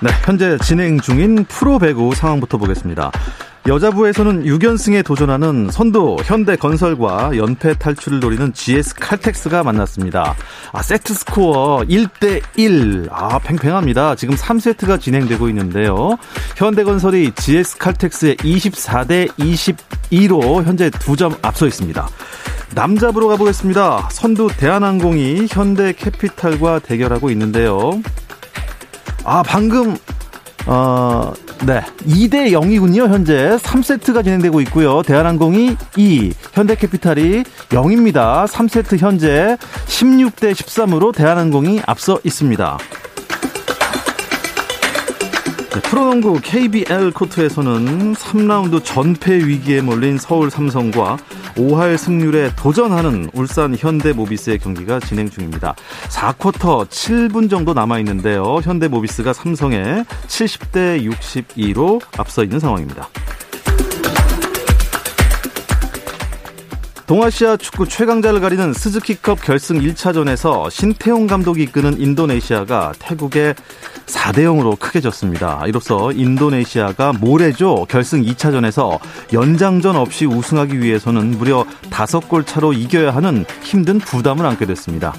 네, 현재 진행 중인 프로 배구 상황부터 보겠습니다. 여자부에서는 6연승에 도전하는 선두 현대건설과 연패 탈출을 노리는 GS 칼텍스가 만났습니다. 아, 세트 스코어 1대 1. 아, 팽팽합니다. 지금 3세트가 진행되고 있는데요. 현대건설이 GS 칼텍스의 24대 22로 현재 2점 앞서 있습니다. 남자부로 가보겠습니다. 선두 대한항공이 현대캐피탈과 대결하고 있는데요. 아, 방금, 어, 네. 2대 0이군요, 현재. 3세트가 진행되고 있고요. 대한항공이 2, 현대캐피탈이 0입니다. 3세트 현재 16대 13으로 대한항공이 앞서 있습니다. 네, 프로농구 KBL 코트에서는 3라운드 전패 위기에 몰린 서울 삼성과 5할 승률에 도전하는 울산 현대모비스의 경기가 진행 중입니다. 4쿼터 7분 정도 남아 있는데요. 현대모비스가 삼성에 70대 62로 앞서 있는 상황입니다. 동아시아 축구 최강자를 가리는 스즈키컵 결승 1차전에서 신태용 감독이 이끄는 인도네시아가 태국에 4대 0으로 크게 졌습니다. 이로써 인도네시아가 모레죠. 결승 2차전에서 연장전 없이 우승하기 위해서는 무려 5골 차로 이겨야 하는 힘든 부담을 안게 됐습니다.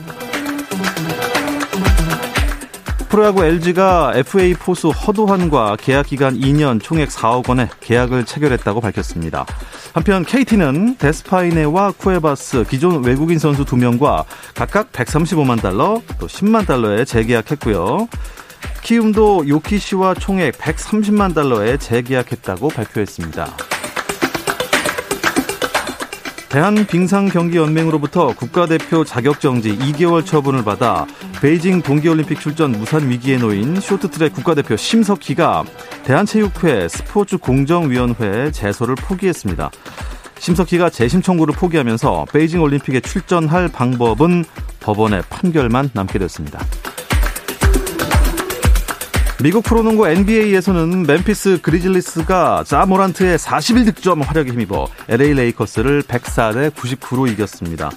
프로야구 LG가 FA 포수 허도환과 계약 기간 2년 총액 4억 원의 계약을 체결했다고 밝혔습니다. 한편 KT는 데스파이네와 쿠에바스 기존 외국인 선수 2명과 각각 135만 달러, 또 10만 달러에 재계약했고요. 키움도 요키시와 총액 130만 달러에 재계약했다고 발표했습니다. 대한빙상경기연맹으로부터 국가대표 자격정지 2개월 처분을 받아 베이징 동계올림픽 출전 무산 위기에 놓인 쇼트트랙 국가대표 심석희가 대한체육회 스포츠공정위원회에 제소를 포기했습니다. 심석희가 재심 청구를 포기하면서 베이징 올림픽에 출전할 방법은 법원의 판결만 남게 됐습니다. 미국 프로농구 NBA에서는 멤피스 그리즐리스가 자 모란트의 41득점 활약에 힘입어 LA 레이커스를 104대 99로 이겼습니다.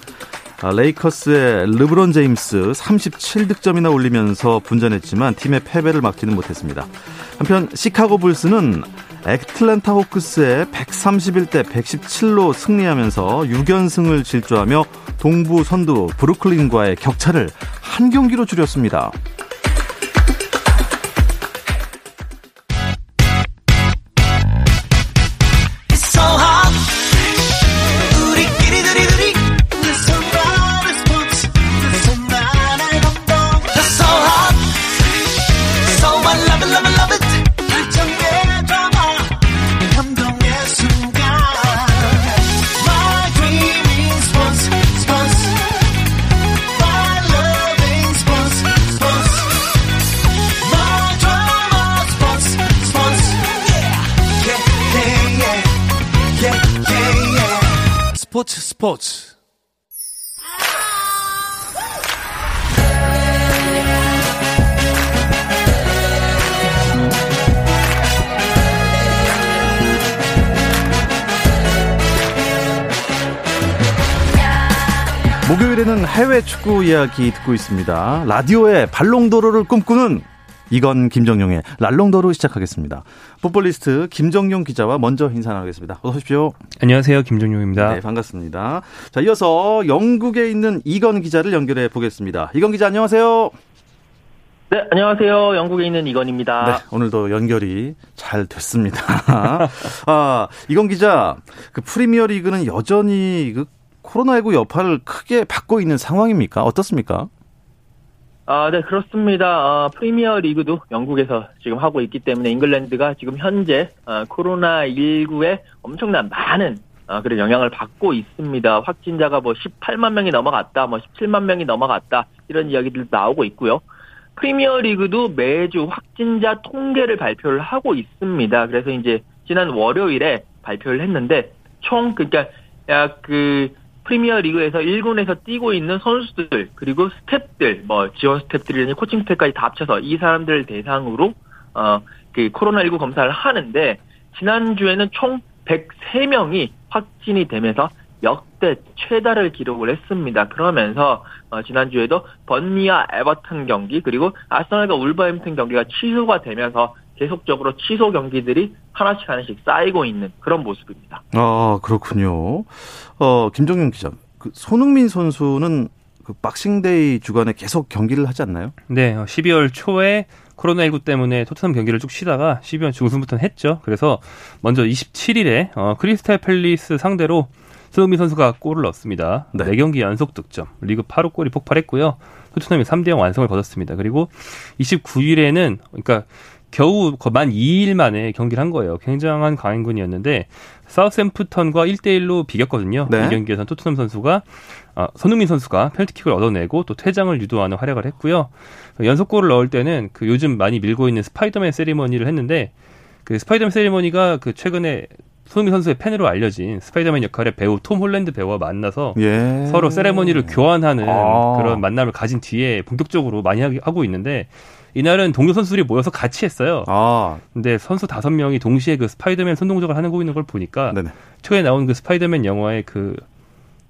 아, 레이커스의 르브론 제임스 37득점이나 올리면서 분전했지만 팀의 패배를 막지는 못했습니다. 한편 시카고 불스는 애틀랜타 호크스의 131대 117로 승리하면서 6연승을 질주하며 동부 선두 브루클린과의 격차를 한 경기로 줄였습니다. 축구 이야기 듣고 있습니다. 라디오에 발롱도로를 꿈꾸는 이건 김정용의 랄롱도로 시작하겠습니다. 풋볼리스트 김정용 기자와 먼저 인사 나누겠습니다. 어서 오십시오. 안녕하세요. 김정용입니다. 네, 반갑습니다. 자, 이어서 영국에 있는 이건 기자를 연결해 보겠습니다. 이건 기자 안녕하세요. 네, 안녕하세요. 영국에 있는 이건입니다. 네, 오늘도 연결이 잘 됐습니다. 아, 이건 기자, 그 프리미어 리그는 여전히 그 코로나19 여파를 크게 받고 있는 상황입니까? 어떻습니까? 아, 네, 그렇습니다. 어, 프리미어 리그도 영국에서 지금 하고 있기 때문에 잉글랜드가 지금 현재 어, 코로나19에 엄청난 많은 어, 그런 영향을 받고 있습니다. 확진자가 뭐 18만 명이 넘어갔다, 뭐 17만 명이 넘어갔다 이런 이야기들 나오고 있고요. 프리미어 리그도 매주 확진자 통계를 발표를 하고 있습니다. 그래서 이제 지난 월요일에 발표를 했는데 총 그러니까 그 프리미어 리그에서 1군에서 뛰고 있는 선수들 그리고 스탭들 뭐 지원 스탭들이니 코칭 스탭까지 다 합쳐서 이 사람들 대상으로 어 그 코로나19 검사를 하는데 지난주에는 총 103명이 확진이 되면서 역대 최다를 기록을 했습니다. 그러면서 어, 지난주에도 번니와 에버튼 경기 그리고 아스널과 울버햄튼 경기가 취소가 되면서 계속적으로 취소 경기들이 하나씩 하나씩 쌓이고 있는 그런 모습입니다. 아 그렇군요. 어 김정윤 기자, 그 손흥민 선수는 그 Boxing Day 주간에 계속 경기를 하지 않나요? 네, 12월 초에 코로나19 때문에 토트넘 경기를 쭉 쉬다가 12월 중순부터는 했죠. 그래서 먼저 27일에 어, 크리스탈 팰리스 상대로 손흥민 선수가 골을 넣었습니다. 네. 4경기 연속 득점, 리그 8호 골이 폭발했고요. 토트넘이 3대0 완승을 거뒀습니다. 그리고 29일에는 그러니까 겨우 만 2일 만에 경기를 한 거예요. 굉장한 강행군이었는데 사우샘프턴과 1대1로 비겼거든요. 네. 이 경기에서는 토트넘 선수가 아, 손흥민 선수가 페널티킥을 얻어내고 또 퇴장을 유도하는 활약을 했고요. 연속골을 넣을 때는 그 요즘 많이 밀고 있는 스파이더맨 세리머니를 했는데 그 스파이더맨 세리머니가 그 최근에 손흥민 선수의 팬으로 알려진 스파이더맨 역할의 배우 톰 홀랜드 배우와 만나서 예. 서로 세레머니를 교환하는 아. 그런 만남을 가진 뒤에 본격적으로 많이 하고 있는데 이날은 동료 선수들이 모여서 같이 했어요. 아. 근데 선수 다섯 명이 동시에 그 스파이더맨 손 동작을 하는 거 있는 걸 보니까 네네. 최근에 나온 그 스파이더맨 영화의 그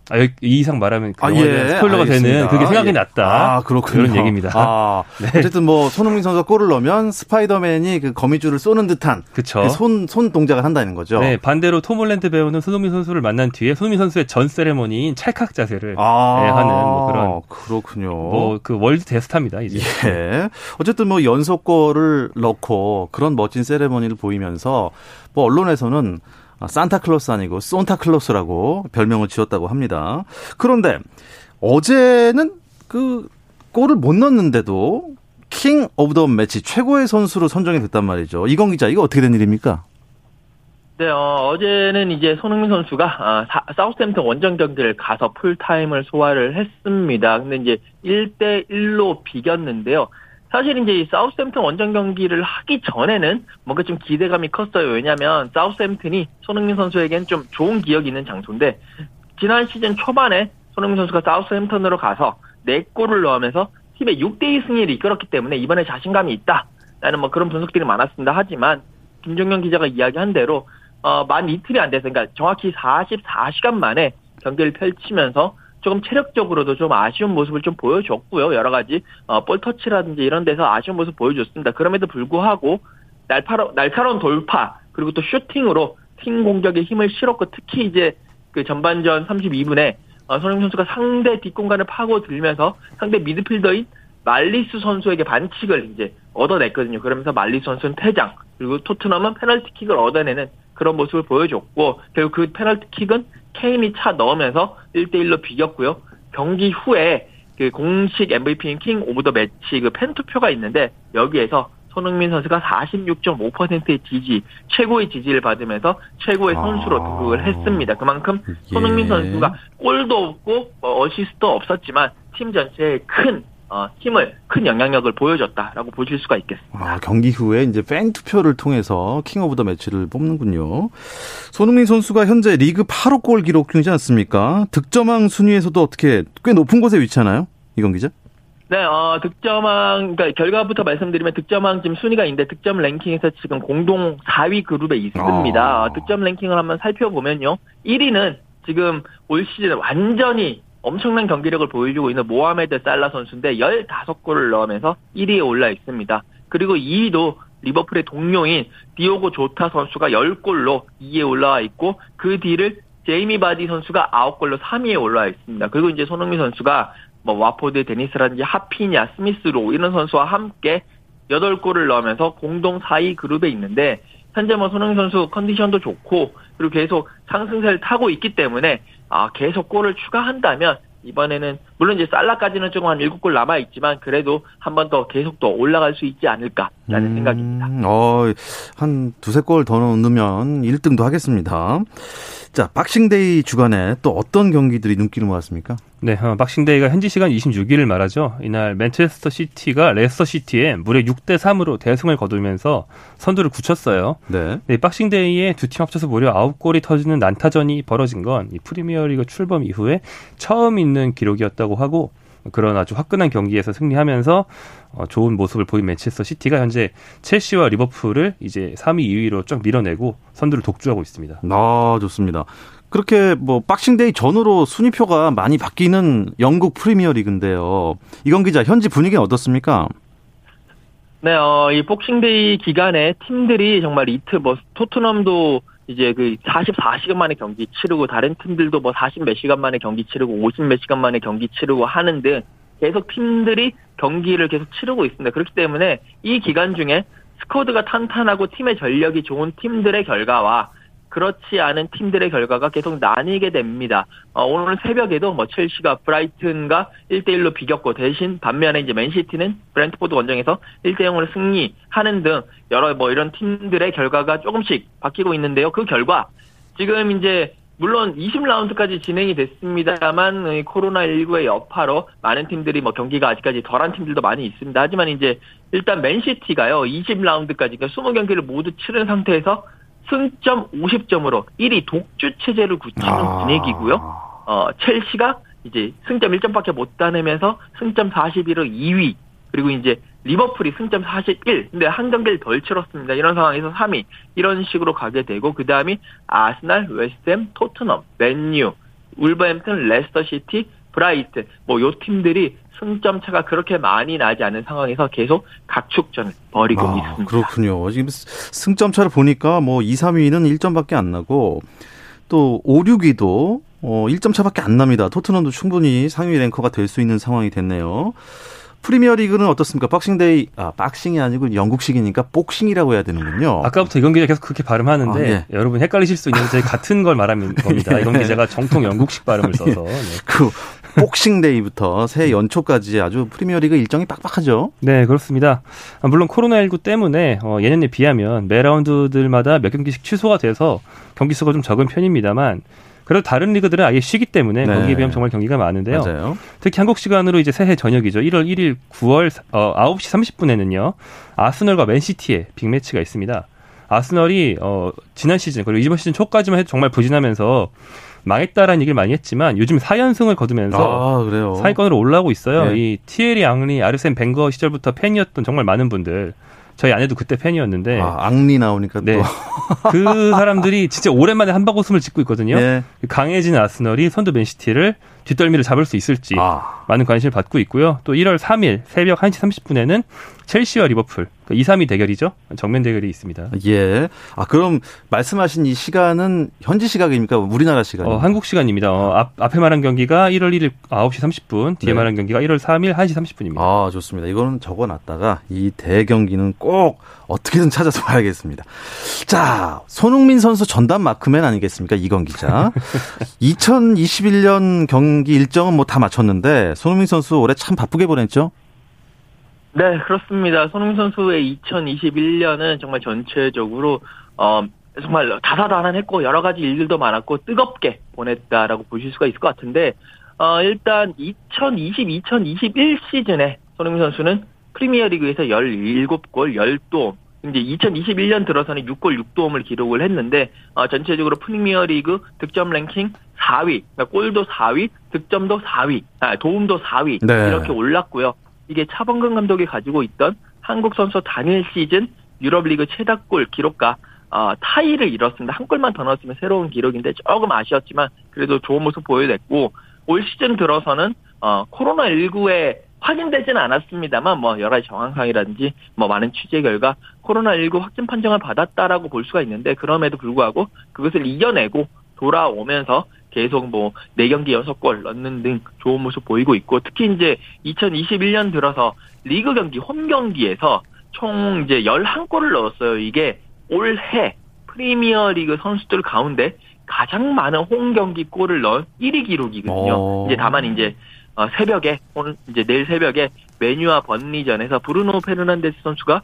아, 이 이상 말하면 그 아, 예. 스포일러가 알겠습니다. 되는 그게 생각이 예. 났다. 아, 그렇군요. 그런 얘기입니다. 아, 네. 어쨌든 뭐 손흥민 선수가 골을 넣으면 스파이더맨이 그 거미줄을 쏘는 듯한 그쵸. 손, 손 동작을 한다는 거죠. 네, 반대로 톰 홀랜드 배우는 손흥민 선수를 만난 뒤에 손흥민 선수의 전 세레머니인 찰칵 자세를 아, 네, 하는 뭐 그런 그렇군요. 뭐 그 월드 대스타입니다, 이제. 예. 어쨌든 뭐 연속골을 넣고 그런 멋진 세레머니를 보이면서 뭐 언론에서는 아, 산타클로스 아니고 손타클로스라고 별명을 지었다고 합니다. 그런데 어제는 그 골을 못 넣었는데도 킹 오브 더 매치 최고의 선수로 선정이 됐단 말이죠. 이건 기자, 이거 어떻게 된 일입니까? 네, 어제는 이제 손흥민 선수가 아, 사우스햄튼 원정 경기를 가서 풀타임을 소화를 했습니다. 근데 이제 1대 1로 비겼는데요. 사실 이제 이 사우스햄튼 원정 경기를 하기 전에는 뭔가 좀 기대감이 컸어요. 왜냐하면 사우스햄튼이 손흥민 선수에겐 좀 좋은 기억이 있는 장소인데 지난 시즌 초반에 손흥민 선수가 사우스햄튼으로 가서 4골을 넣으면서 팀의 6대2 승리를 이끌었기 때문에 이번에 자신감이 있다. 라는 뭐 그런 분석들이 많았습니다. 하지만 김종현 기자가 이야기한 대로 어, 만 이틀이 안 돼서 그러니까 정확히 44시간 만에 경기를 펼치면서 조금 체력적으로도 좀 아쉬운 모습을 좀 보여줬고요. 여러 가지 어, 볼 터치라든지 이런 데서 아쉬운 모습 보여줬습니다. 그럼에도 불구하고 날파로, 날카로운 돌파 그리고 또 슈팅으로 팀 공격에 힘을 실었고 특히 이제 그 전반전 32분에 어, 손흥민 선수가 상대 뒷공간을 파고 들면서 상대 미드필더인 살리수 선수에게 반칙을 이제 얻어냈거든요. 그러면서 살리수 선수는 퇴장 그리고 토트넘은 페널티킥을 얻어내는 그런 모습을 보여줬고 결국 그 페널티킥은 케인이 차 넣으면서 1대1로 비겼고요. 경기 후에 그 공식 MVP인 킹 오브 더 매치 그 팬투표가 있는데 여기에서 손흥민 선수가 46.5%의 지지, 최고의 지지를 받으면서 최고의 선수로 아. 등극을 했습니다. 그만큼 손흥민 선수가 골도 없고 뭐 어시스트도 없었지만 팀 전체에 큰 어, 힘을 큰 영향력을 보여줬다라고 보실 수가 있겠습니다. 아, 경기 후에 이제 팬 투표를 통해서 킹 오브 더 매치를 뽑는군요. 손흥민 선수가 현재 리그 8호 골 기록 중이지 않습니까? 득점왕 순위에서도 어떻게 꽤 높은 곳에 위치하나요? 이건 기자? 네, 어, 득점왕, 그러니까 결과부터 말씀드리면 득점왕 지금 순위가 있는데 득점 랭킹에서 지금 공동 4위 그룹에 있습니다. 아. 득점 랭킹을 한번 살펴보면요. 1위는 지금 올 시즌 완전히 엄청난 경기력을 보여주고 있는 모하메드 살라 선수인데 15골을 넣으면서 1위에 올라 있습니다. 그리고 2위도 리버풀의 동료인 디오고 조타 선수가 10골로 2위에 올라와 있고 그 뒤를 제이미 바디 선수가 9골로 3위에 올라와 있습니다. 그리고 이제 손흥민 선수가 뭐 와포드 데니스라든지 하피냐 스미스 로우 이런 선수와 함께 8골을 넣으면서 공동 4위 그룹에 있는데 현재 뭐 손흥민 선수 컨디션도 좋고 그리고 계속 상승세를 타고 있기 때문에 아, 계속 골을 추가한다면 이번에는 물론 이제 살라까지는 조금 한 7골 남아 있지만 그래도 한 번 더 계속 더 올라갈 수 있지 않을까라는 음, 생각입니다. 어, 한 두세 골 더 넣으면 1등도 하겠습니다. 자, 박싱데이 주간에 또 어떤 경기들이 눈길을 모았습니까? 네, 어, 박싱데이가 현지 시간 26일을 말하죠. 이날 맨체스터 시티가 레스터 시티에 무려 6대 3으로 대승을 거두면서 선두를 굳혔어요. 네. 네 박싱데이에 두 팀 합쳐서 무려 9골이 터지는 난타전이 벌어진 건 이 프리미어리그 출범 이후에 처음 있는 기록이었다고 하고 그런 아주 화끈한 경기에서 승리하면서 어, 좋은 모습을 보인 맨체스터 시티가 현재 첼시와 리버풀을 이제 3위, 2위로 쫙 밀어내고 선두를 독주하고 있습니다. 아, 좋습니다. 그렇게 뭐 박싱데이 전후로 순위표가 많이 바뀌는 영국 프리미어 리그인데요. 이건 기자 현지 분위기는 어떻습니까? 네, 어, 이 복싱데이 기간에 팀들이 정말 이틀 뭐 토트넘도 이제 그 44시간 만에 경기 치르고 다른 팀들도 뭐 40 몇 시간 만에 경기 치르고 50 몇 시간 만에 경기 치르고 하는 등 계속 팀들이 경기를 계속 치르고 있습니다. 그렇기 때문에 이 기간 중에 스쿼드가 탄탄하고 팀의 전력이 좋은 팀들의 결과와 그렇지 않은 팀들의 결과가 계속 나뉘게 됩니다. 어, 오늘 새벽에도 뭐 첼시가 브라이튼과 1대1로 비겼고 대신 반면에 이제 맨시티는 브랜트포드 원정에서 1대0으로 승리하는 등 여러 뭐 이런 팀들의 결과가 조금씩 바뀌고 있는데요. 그 결과 지금 이제 물론 20라운드까지 진행이 됐습니다만 코로나19의 여파로 많은 팀들이 뭐 경기가 아직까지 덜한 팀들도 많이 있습니다. 하지만 이제 일단 맨시티가요. 20라운드까지 그러니까 20경기를 모두 치른 상태에서 승점 50점으로 1위 독주 체제를 굳히는 아. 분위기고요. 어, 첼시가 이제 승점 1점밖에 못 따내면서 승점 41로 2위. 그리고 이제 리버풀이 승점 41. 근데 한 경기를 덜 치렀습니다. 이런 상황에서 3위. 이런 식으로 가게 되고 그 다음이 아스날, 웨스트햄, 토트넘, 맨유, 울버햄튼, 레스터 시티, 브라이튼 뭐 요 팀들이 승점 차가 그렇게 많이 나지 않은 상황에서 계속 각축전을 벌이고 아, 있습니다. 그렇군요. 지금 승점 차를 보니까 뭐 2, 3위는 1점밖에 안 나고 또 5, 6위도 어 1점 차밖에 안 납니다. 토트넘도 충분히 상위 랭커가 될 수 있는 상황이 됐네요. 프리미어 리그는 어떻습니까? 박싱데이, 아, 박싱이 아니고 영국식이니까 복싱이라고 해야 되는군요. 아까부터 이건 기자 계속 그렇게 발음하는데, 아, 네. 여러분 헷갈리실 수 있는데, 같은 걸 말하는 겁니다. 이건 기자가 정통 영국식 발음을 써서. 네. 그, 복싱데이부터 새해 연초까지 아주 프리미어리그 일정이 빡빡하죠. 네, 그렇습니다. 아, 물론 코로나19 때문에 어, 예년에 비하면 매 라운드들마다 몇 경기씩 취소가 돼서 경기 수가 좀 적은 편입니다만 그래도 다른 리그들은 아예 쉬기 때문에 네. 거기에 비하면 정말 경기가 많은데요. 맞아요. 특히 한국 시간으로 이제 새해 저녁이죠. 1월 1일 9월 어, 9시 30분에는요. 아스널과 맨시티의 빅매치가 있습니다. 아스널이 어, 지난 시즌 그리고 이번 시즌 초까지만 해도 정말 부진하면서 망했다라는 얘기를 많이 했지만 요즘 4연승을 거두면서 아, 상위권으로 올라오고 있어요. 네. 이 티에리 앙리, 아르센 벵거 시절부터 팬이었던 정말 많은 분들 저희 아내도 그때 팬이었는데. 아, 앙리 나오니까 네. 또. 그 사람들이 진짜 오랜만에 한박 웃음을 짓고 있거든요. 네. 강해진 아스널이 선두 맨시티를 뒷덜미를 잡을 수 있을지 아. 많은 관심을 받고 있고요. 또 1월 3일 새벽 1시 30분에는 첼시와 리버풀 2, 3위 대결이죠. 정면 대결이 있습니다. 예. 아 그럼 말씀하신 이 시간은 현지 시각입니까? 우리나라 시간입니까? 어, 한국 시간입니다. 어, 앞, 앞에 말한 경기가 1월 1일 9시 30분, 뒤에 네. 말한 경기가 1월 3일 1시 30분입니다. 아 좋습니다. 이거는 적어놨다가 이 대경기는 꼭 어떻게든 찾아서 봐야겠습니다. 자, 손흥민 선수 전담 마크맨 아니겠습니까? 이건 기자. 2021년 경기 일정은 뭐 다 마쳤는데 손흥민 선수 올해 참 바쁘게 보냈죠? 네, 그렇습니다. 손흥민 선수의 2021년은 정말 전체적으로 어 정말 다사다난했고 여러 가지 일들도 많았고 뜨겁게 보냈다라고 보실 수가 있을 것 같은데 어 일단 2020, 2021 시즌에 손흥민 선수는 프리미어리그에서 17골 10도움 이제 2021년 들어서는 6골 6도움을 기록을 했는데 어, 전체적으로 프리미어리그 득점 랭킹 4위, 그러니까 골도 4위, 득점도 4위, 아, 도움도 4위 네. 이렇게 올랐고요. 이게 차범근 감독이 가지고 있던 한국 선수 단일 시즌 유럽리그 최다골 기록과 어, 타이를 이뤘습니다. 한 골만 더 넣었으면 새로운 기록인데 조금 아쉬웠지만 그래도 좋은 모습 보여냈고 올 시즌 들어서는 어, 코로나19에 확인되지는 않았습니다만 뭐 여러 가지 정황상이라든지 뭐 많은 취재 결과 코로나19 확진 판정을 받았다라고 볼 수가 있는데 그럼에도 불구하고 그것을 이겨내고 돌아오면서 계속 뭐 4경기 6골 넣는 등 좋은 모습 보이고 있고 특히 이제 2021년 들어서 리그 경기 홈 경기에서 총 이제 11골을 넣었어요. 이게 올해 프리미어 리그 선수들 가운데 가장 많은 홈 경기 골을 넣은 1위 기록이거든요. 오. 어. 이제 다만 이제 어, 새벽에 오늘 이제 내일 새벽에 메뉴와 번리전에서 브루노 페르난데스 선수가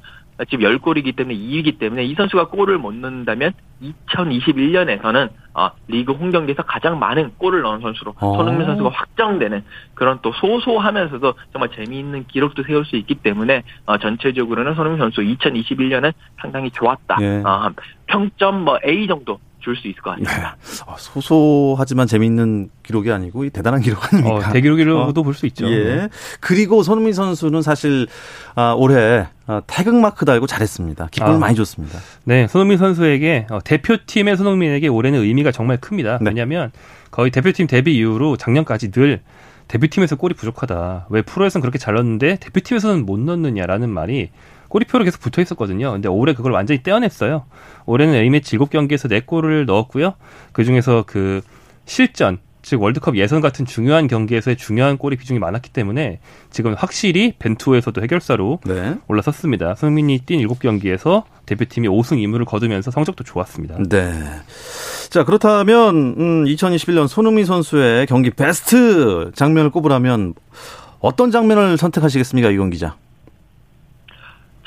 지금 10골이기 때문에 2위이기 때문에 이 선수가 골을 못 넣는다면 2021년에서는 어, 리그 홈 경기에서 가장 많은 골을 넣은 선수로 어. 손흥민 선수가 확정되는 그런 또 소소하면서도 정말 재미있는 기록도 세울 수 있기 때문에 어, 전체적으로는 손흥민 선수 2021년은 상당히 좋았다. 예. 어, 평점 뭐 A 정도 줄 수 있을 것 같습니다. 네. 어, 소소하지만 재미있는 기록이 아니고 대단한 기록 아닙니까? 어, 대기록이라고도 어. 볼수 있죠. 예. 네. 그리고 손흥민 선수는 사실 아, 올해 아, 태극 마크 달고 잘했습니다. 기쁨을 아, 많이 줬습니다. 네, 손흥민 선수에게 어, 대표팀의 손흥민에게 올해는 의미가 정말 큽니다. 네. 왜냐하면 거의 대표팀 데뷔 이후로 작년까지 늘 대표팀에서 골이 부족하다. 왜 프로에서는 그렇게 잘 넣는데 대표팀에서는 못 넣느냐라는 말이 꼬리표로 계속 붙어 있었거든요. 근데 올해 그걸 완전히 떼어냈어요. 올해는 A매치 7경기에서 4골을 넣었고요. 그 중에서 그 실전, 즉 월드컵 예선 같은 중요한 경기에서의 중요한 골이 비중이 많았기 때문에 지금 확실히 벤투에서도 해결사로 네. 올라섰습니다. 손흥민이 뛴 7경기에서 대표팀이 5승 2무를 거두면서 성적도 좋았습니다. 네. 자, 그렇다면 음, 2021년 손흥민 선수의 경기 베스트 장면을 꼽으라면 어떤 장면을 선택하시겠습니까, 이건 기자?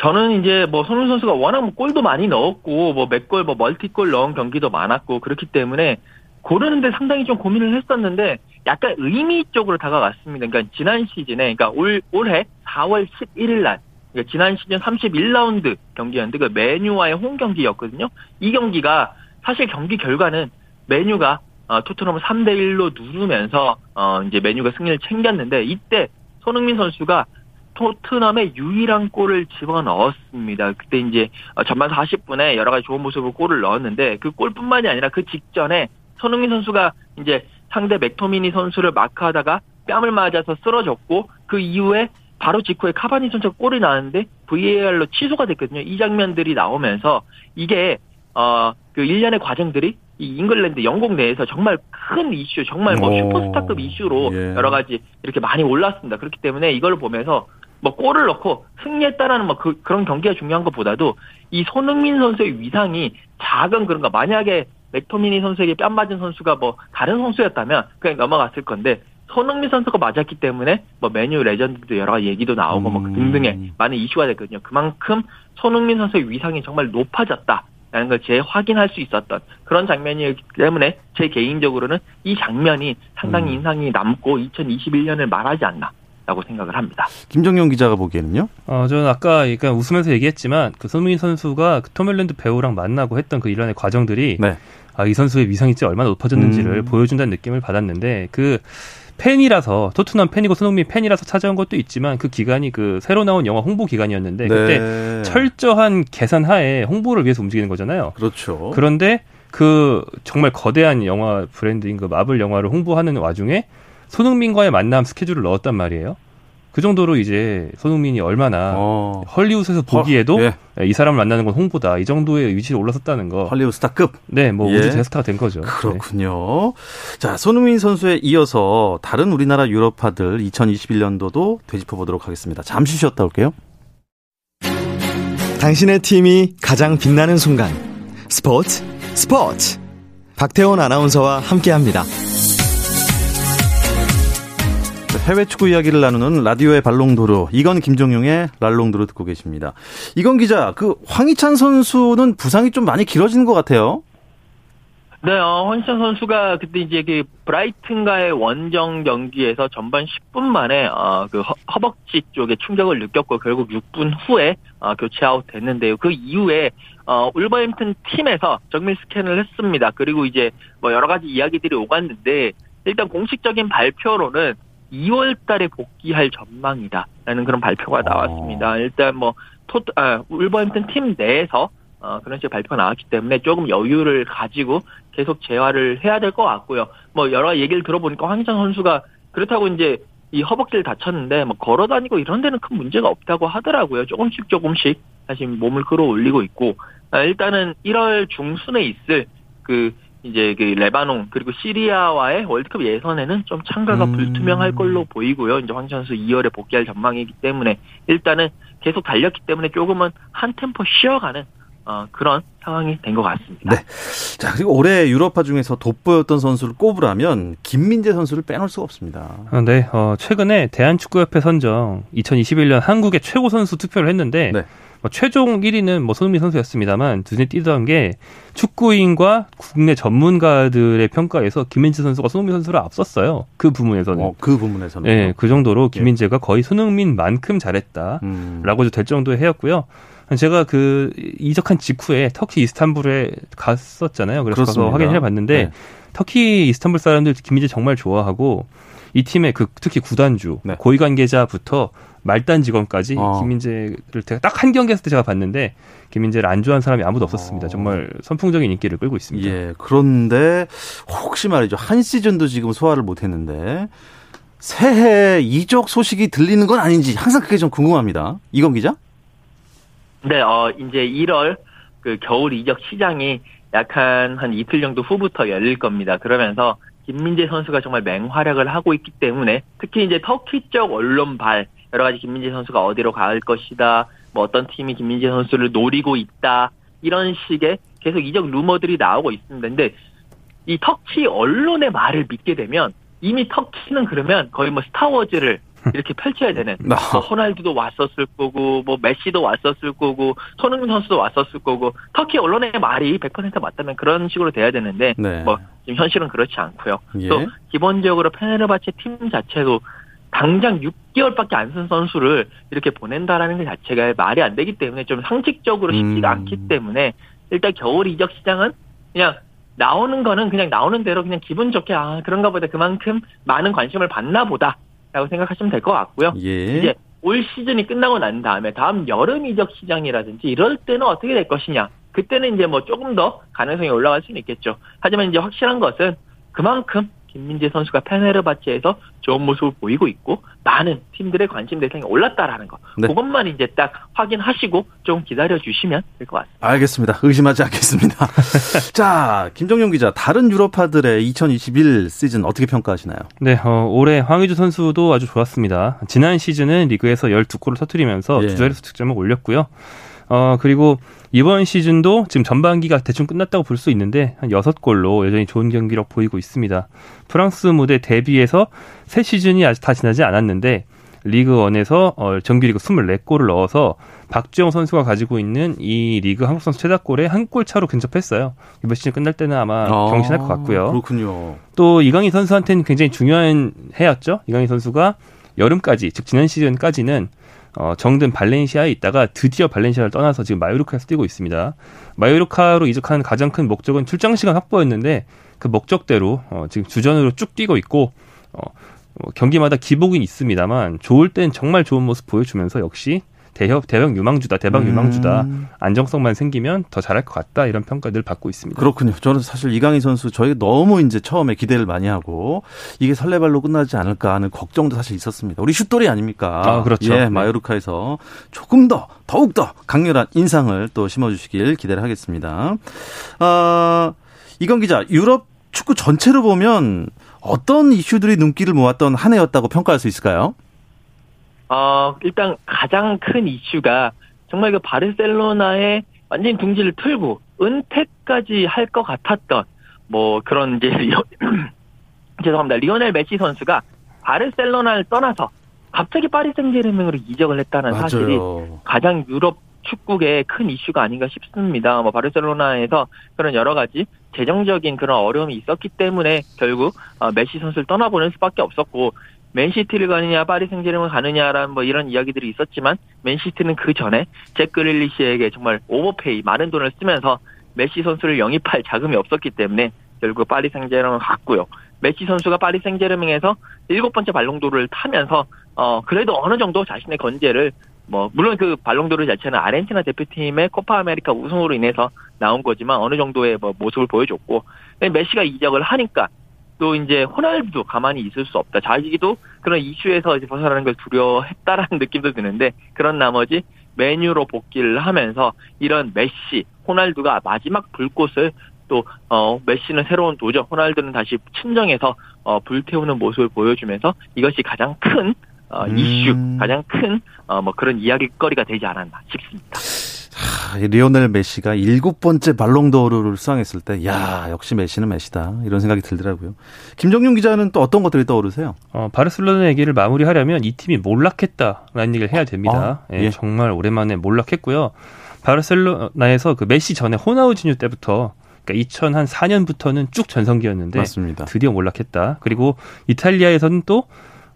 저는 이제 뭐 손흥민 선수가 워낙 뭐 골도 많이 넣었고 뭐몇골뭐 멀티골 넣은 경기도 많았고 그렇기 때문에 고르는데 상당히 좀 고민을 했었는데 약간 의미 쪽으로 다가갔습니다. 그러니까 지난 시즌에 그러니까 올 올해 4월 11일 날 그러니까 지난 시즌 31라운드 경기였는데 그 메뉴와의 홈 경기였거든요. 이 경기가 사실 경기 결과는 메뉴가 어, 토트넘을 3대 1로 누르면서 어, 이제 메뉴가 승리를 챙겼는데 이때 손흥민 선수가 토트넘의 유일한 골을 집어넣었습니다. 그때 이제 전반 40분에 여러 가지 좋은 모습으로 골을 넣었는데 그 골뿐만이 아니라 그 직전에 손흥민 선수가 이제 상대 맥토미니 선수를 마크하다가 뺨을 맞아서 쓰러졌고 그 이후에 바로 직후에 카바니 선수가 골이 나왔는데 VAR로 취소가 됐거든요. 이 장면들이 나오면서 이게 어 그 일련의 과정들이 이 잉글랜드 영국 내에서 정말 큰 이슈, 정말 뭐 슈퍼스타급 이슈로 예. 여러 가지 이렇게 많이 올랐습니다. 그렇기 때문에 이걸 보면서 뭐 골을 넣고 승리했다라는 뭐 그, 그런 경기가 중요한 것보다도 이 손흥민 선수의 위상이 작은 그런가 만약에 맥토미니 선수에게 뺨 맞은 선수가 뭐 다른 선수였다면 그냥 넘어갔을 건데 손흥민 선수가 맞았기 때문에 뭐 맨유 레전드도 여러 가지 얘기도 나오고 뭐 음. 뭐 등등의 많은 이슈가 됐거든요. 그만큼 손흥민 선수의 위상이 정말 높아졌다. 라는 걸 재확인할 수 있었던 그런 장면이기 때문에 제 개인적으로는 이 장면이 상당히 음. 인상이 남고 2021년을 말하지 않나 라고 생각을 합니다. 김정용 기자가 보기에는요? 어, 저는 아까 약간 웃으면서 얘기했지만 그 손흥민 선수가 그 톰헬랜드 배우랑 만나고 했던 그 일련의 과정들이 네. 아, 이 선수의 위상이 얼마나 높아졌는지를 음. 보여준다는 느낌을 받았는데 그 팬이라서 토트넘 팬이고 손흥민 팬이라서 찾아온 것도 있지만 그 기간이 그 새로 나온 영화 홍보 기간이었는데 네. 그때 철저한 계산 하에 홍보를 위해서 움직이는 거잖아요. 그렇죠. 그런데 그 정말 거대한 영화 브랜드인 그 마블 영화를 홍보하는 와중에 손흥민과의 만남 스케줄을 넣었단 말이에요. 그 정도로 이제 손흥민이 얼마나 어. 헐리우드에서 보기에도 어, 예. 이 사람을 만나는 건 홍보다 이 정도의 위치를 올라섰다는 거. 헐리우드 스타급. 네, 뭐 예. 우주 대스타가 된 거죠. 그렇군요. 네. 자, 손흥민 선수에 이어서 다른 우리나라 유럽파들 2021년도도 되짚어 보도록 하겠습니다. 잠시 쉬었다 올게요. 당신의 팀이 가장 빛나는 순간. 스포츠 스포츠. 박태원 아나운서와 함께합니다. 해외 축구 이야기를 나누는 라디오의 발롱도르 이건 김종용의 랄롱도르 듣고 계십니다. 이건 기자, 그 황희찬 선수는 부상이 좀 많이 길어지는 것 같아요. 네, 어, 황희찬 선수가 그때 이제 그 브라이튼과의 원정 경기에서 전반 10분 만에 어, 그 허, 허벅지 쪽에 충격을 느꼈고 결국 6분 후에 어, 교체 아웃 됐는데요. 그 이후에 어, 울버햄튼 팀에서 정밀 스캔을 했습니다. 그리고 이제 뭐 여러 가지 이야기들이 오갔는데 일단 공식적인 발표로는 2월 달에 복귀할 전망이다라는 그런 발표가 어. 나왔습니다. 일단 뭐 토, 아, 울버햄튼 팀 내에서 어, 그런 식의 발표가 나왔기 때문에 조금 여유를 가지고 계속 재활을 해야 될 것 같고요. 뭐 여러 얘기를 들어보니까 황희찬 선수가 그렇다고 이제 이 허벅지를 다쳤는데 뭐 걸어 다니고 이런 데는 큰 문제가 없다고 하더라고요. 조금씩 조금씩 다시 몸을 끌어올리고 있고 아, 일단은 1월 중순에 있을 그 이제 그 레바논 그리고 시리아와의 월드컵 예선에는 좀 참가가 음. 불투명할 걸로 보이고요. 이제 황 선수 2월에 복귀할 전망이기 때문에 일단은 계속 달렸기 때문에 조금은 한 템포 쉬어가는 어, 그런 상황이 된 것 같습니다. 네. 자, 그리고 올해 유럽파 중에서 돋보였던 선수를 꼽으라면 김민재 선수를 빼놓을 수가 없습니다. 아, 네. 어, 최근에 대한축구협회 선정 2021년 한국의 최고 선수 투표를 했는데 네. 뭐 최종 1위는 뭐 손흥민 선수였습니다만 눈에 띄던 게 축구인과 국내 전문가들의 평가에서 김민재 선수가 손흥민 선수를 앞섰어요. 그 부분에서는. 어, 그 부분에서는. 네, 그 정도로 예. 김민재가 거의 손흥민만큼 잘했다라고도 음. 될 정도의 해였고요. 제가 그 이적한 직후에 터키 이스탄불에 갔었잖아요. 그래서 그렇습니다. 가서 확인해 봤는데 네. 터키 이스탄불 사람들 김민재 정말 좋아하고 이 팀의 그 특히 구단주 네. 고위 관계자부터 말단 직원까지 어. 김민재를 제가 딱 한 경기 했을 때 제가 봤는데 김민재를 안 좋아하는 사람이 아무도 없었습니다. 어. 정말 선풍적인 인기를 끌고 있습니다. 예. 그런데 혹시 말이죠. 한 시즌도 지금 소화를 못 했는데 새해 이적 소식이 들리는 건 아닌지 항상 그게 좀 궁금합니다. 이건 기자? 네, 어, 이제 1월 그 겨울 이적 시장이 약한 한 이틀 정도 후부터 열릴 겁니다. 그러면서 김민재 선수가 정말 맹활약을 하고 있기 때문에 특히 이제 터키 쪽 언론발 여러 가지 김민재 선수가 어디로 갈 것이다, 뭐 어떤 팀이 김민재 선수를 노리고 있다 이런 식의 계속 이적 루머들이 나오고 있습니다. 근데 이 터키 언론의 말을 믿게 되면 이미 터키는 그러면 거의 뭐 스타워즈를 이렇게 펼쳐야 되는 뭐 호날두도 왔었을 거고 뭐 메시도 왔었을 거고 손흥민 선수도 왔었을 거고 터키 언론의 말이 100% 맞다면 그런 식으로 돼야 되는데 네. 뭐 지금 현실은 그렇지 않고요. 예. 또 기본적으로 페네르바체 팀 자체도 당장 6개월밖에 안 쓴 선수를 이렇게 보낸다라는 것 자체가 말이 안 되기 때문에 좀 상식적으로 쉽지가 음. 않기 때문에 일단 겨울 이적 시장은 그냥 나오는 거는 그냥 나오는 대로 그냥 기분 좋게 아 그런가 보다 그만큼 많은 관심을 받나 보다 라고 생각하시면 될 것 같고요. 예. 이제 올 시즌이 끝나고 난 다음에 다음 여름 이적 시장이라든지 이럴 때는 어떻게 될 것이냐. 그때는 이제 뭐 조금 더 가능성이 올라갈 수는 있겠죠. 하지만 이제 확실한 것은 그만큼 김민재 선수가 페네르바체에서 좋은 모습을 보이고 있고 많은 팀들의 관심 대상이 올랐다라는 거. 네. 그것만 이제 딱 확인하시고 좀 기다려 주시면 될 것 같습니다. 알겠습니다. 의심하지 않겠습니다. 자, 김정용 기자, 다른 유럽파들의 2021 시즌 어떻게 평가하시나요? 네, 어, 올해 황의주 선수도 아주 좋았습니다. 지난 시즌은 리그에서 12골을 터뜨리면서 예. 주자리수 득점을 올렸고요. 어, 그리고 이번 시즌도 지금 전반기가 대충 끝났다고 볼 수 있는데 한 6골로 여전히 좋은 경기력 보이고 있습니다. 프랑스 무대 데뷔해서 새 시즌이 아직 다 지나지 않았는데 리그 1에서 어, 정규리그 24골을 넣어서 박주영 선수가 가지고 있는 이 리그 한국 선수 최다골에 한 골 차로 근접했어요. 이번 시즌 끝날 때는 아마 아, 경신할 것 같고요. 그렇군요. 또 이강인 선수한테는 굉장히 중요한 해였죠. 이강인 선수가 여름까지 즉 지난 시즌까지는 어, 정든 발렌시아에 있다가 드디어 발렌시아를 떠나서 지금 마요르카에서 뛰고 있습니다. 마요르카로 이적한 가장 큰 목적은 출장 시간 확보였는데 그 목적대로 어, 지금 주전으로 쭉 뛰고 있고 어, 어, 경기마다 기복은 있습니다만 좋을 땐 정말 좋은 모습 보여주면서 역시 대형 대형 유망주다 대박 음. 유망주다 안정성만 생기면 더 잘할 것 같다 이런 평가들 받고 있습니다. 그렇군요. 저는 사실 이강인 선수 저희 너무 이제 처음에 기대를 많이 하고 이게 설레발로 끝나지 않을까 하는 걱정도 사실 있었습니다. 우리 슛돌이 아닙니까? 아 그렇죠. 예, 네. 마요르카에서 조금 더 더욱 더 강렬한 인상을 또 심어주시길 기대를 하겠습니다. 아 이건 기자 유럽 축구 전체로 보면 어떤 이슈들이 눈길을 모았던 한 해였다고 평가할 수 있을까요? 어, 일단 가장 큰 이슈가 정말 그 바르셀로나의 완전히 둥지를 틀고 은퇴까지 할 것 같았던 뭐 그런 이제 리오, 죄송합니다. 리오넬 메시 선수가 바르셀로나를 떠나서 갑자기 파리 생제르맹으로 이적을 했다는 맞아요. 사실이 가장 유럽 축구의 큰 이슈가 아닌가 싶습니다. 뭐 바르셀로나에서 그런 여러 가지 재정적인 그런 어려움이 있었기 때문에 결국 어, 메시 선수를 떠나보는 수밖에 없었고 맨시티를 가느냐 파리 생제르맹을 가느냐라는 뭐 이런 이야기들이 있었지만 맨시티는 그 전에 잭 그릴리시에게 정말 오버페이 많은 돈을 쓰면서 메시 선수를 영입할 자금이 없었기 때문에 결국 파리 생제르맹을 갔고요. 메시 선수가 파리 생제르맹에서 일곱 번째 발롱도르를 타면서 어 그래도 어느 정도 자신의 건재를 뭐 물론 그 발롱도르 자체는 아르헨티나 대표팀의 코파 아메리카 우승으로 인해서 나온 거지만 어느 정도의 뭐 모습을 보여줬고 메시가 이적을 하니까 또 이제 호날두도 가만히 있을 수 없다. 자기도 그런 이슈에서 이제 벗어나는 걸 두려워했다라는 느낌도 드는데 그런 나머지 맨유로 복귀를 하면서 이런 메시, 호날두가 마지막 불꽃을 또 어, 메시는 새로운 도전, 호날두는 다시 친정에서 어, 불태우는 모습을 보여주면서 이것이 가장 큰 어, 이슈, 음. 가장 큰 어, 뭐 그런 이야기거리가 되지 않았나 싶습니다. 리오넬 메시가 일곱 번째 발롱도르를 수상했을 때, 야 역시 메시는 메시다 이런 생각이 들더라고요. 김정윤 기자는 또 어떤 것들이 떠오르세요? 어, 바르셀로나 얘기를 마무리하려면 이 팀이 몰락했다라는 얘기를 해야 됩니다. 아, 예, 예. 정말 오랜만에 몰락했고요. 바르셀로나에서 그 메시 전에 호나우지뉴 때부터 그러니까 2004년부터는 쭉 전성기였는데 맞습니다. 드디어 몰락했다. 그리고 이탈리아에서는 또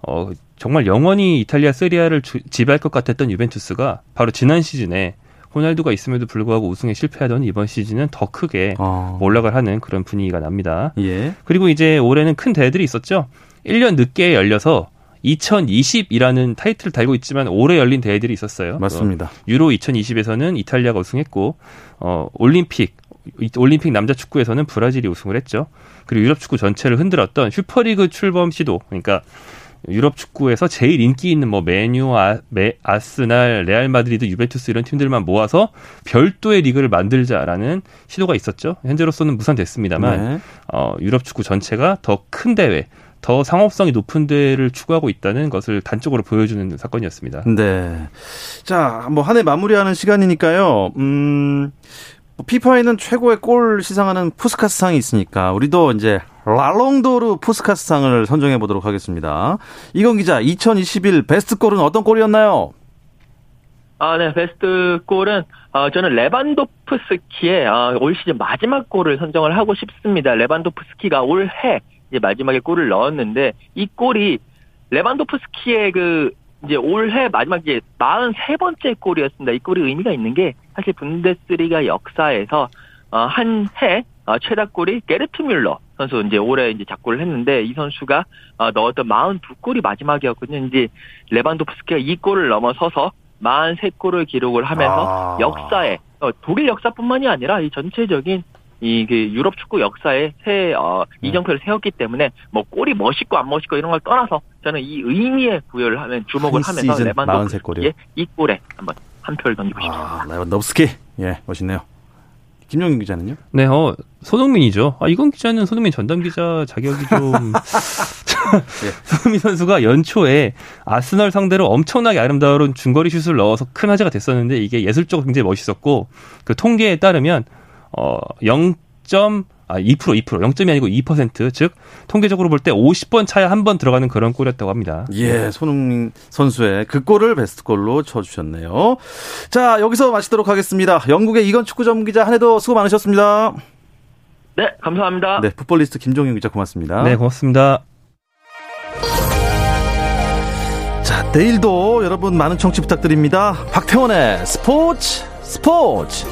어, 정말 영원히 이탈리아 세리아를 지배할 것 같았던 유벤투스가 바로 지난 시즌에 호날두가 있음에도 불구하고 우승에 실패하던 이번 시즌은 더 크게 어. 몰락을 하는 그런 분위기가 납니다. 예. 그리고 이제 올해는 큰 대회들이 있었죠. 1년 늦게 열려서 2020이라는 타이틀을 달고 있지만 올해 열린 대회들이 있었어요. 맞습니다. 유로 2020에서는 이탈리아가 우승했고 어 올림픽 올림픽 남자 축구에서는 브라질이 우승을 했죠. 그리고 유럽 축구 전체를 흔들었던 슈퍼리그 출범 시도 그러니까 유럽 축구에서 제일 인기 있는 뭐 맨유, 아, 메, 아스날, 레알 마드리드, 유벤투스 이런 팀들만 모아서 별도의 리그를 만들자라는 시도가 있었죠. 현재로서는 무산됐습니다만 네. 어, 유럽 축구 전체가 더 큰 대회, 더 상업성이 높은 대회를 추구하고 있다는 것을 단적으로 보여주는 사건이었습니다. 네. 자, 뭐 한 해 마무리하는 시간이니까요. 음. 피파에는 최고의 골 시상하는 푸스카스상이 있으니까 우리도 이제 라롱도르 푸스카스상을 선정해 보도록 하겠습니다. 이건 기자, 2021 베스트 골은 어떤 골이었나요? 아, 네, 베스트 골은 어, 저는 레반도프스키의 어, 올 시즌 마지막 골을 선정을 하고 싶습니다. 레반도프스키가 올해 이제 마지막에 골을 넣었는데 이 골이 레반도프스키의 그 이제 올해 마지막 이제 43번째 골이었습니다. 이 골이 의미가 있는 게 사실 분데스리가 역사에서 어, 한해 어, 최다 골이 게르트 뮬러 선수 이제 올해 이제 작골을 했는데 이 선수가 어, 넣었던 42골이 마지막이었거든요. 이제 레반도프스키가 이 골을 넘어서서 43골을 기록을 하면서 아. 역사에 독일 역사뿐만이 아니라 이 전체적인 이 그 유럽 축구 역사에 새 어, 네. 이정표를 세웠기 때문에 뭐 골이 멋있고 안 멋있고 이런 걸 떠나서 저는 이 의미에 부여를 하면 주목을 하면서 레반도프스키의 이 골에 한번 한 표를 던지고 싶습니다. 아, 레반도프스키 예 멋있네요. 김영민 기자는요? 네, 어, 손흥민이죠. 아, 이건 기자는 손흥민 전담 기자 자격이 좀. 네. 손흥민 선수가 연초에 아스널 상대로 엄청나게 아름다운 중거리 슛을 넣어서 큰 화제가 됐었는데 이게 예술적으로 굉장히 멋있었고 그 통계에 따르면 어, 0. 아, 2% 2% 0점이 아니고 2%즉 통계적으로 볼 때 50번 차에 한번 들어가는 그런 골이었다고 합니다. 예, 손흥민 선수의 그 골을 베스트 골로 쳐주셨네요. 자, 여기서 마치도록 하겠습니다. 영국의 이건 축구 전문 기자 한 해도 수고 많으셨습니다. 네, 감사합니다. 네, 풋볼리스트 김종윤 기자 고맙습니다. 네, 고맙습니다. 자, 내일도 여러분 많은 청취 부탁드립니다. 박태원의 스포츠 스포츠.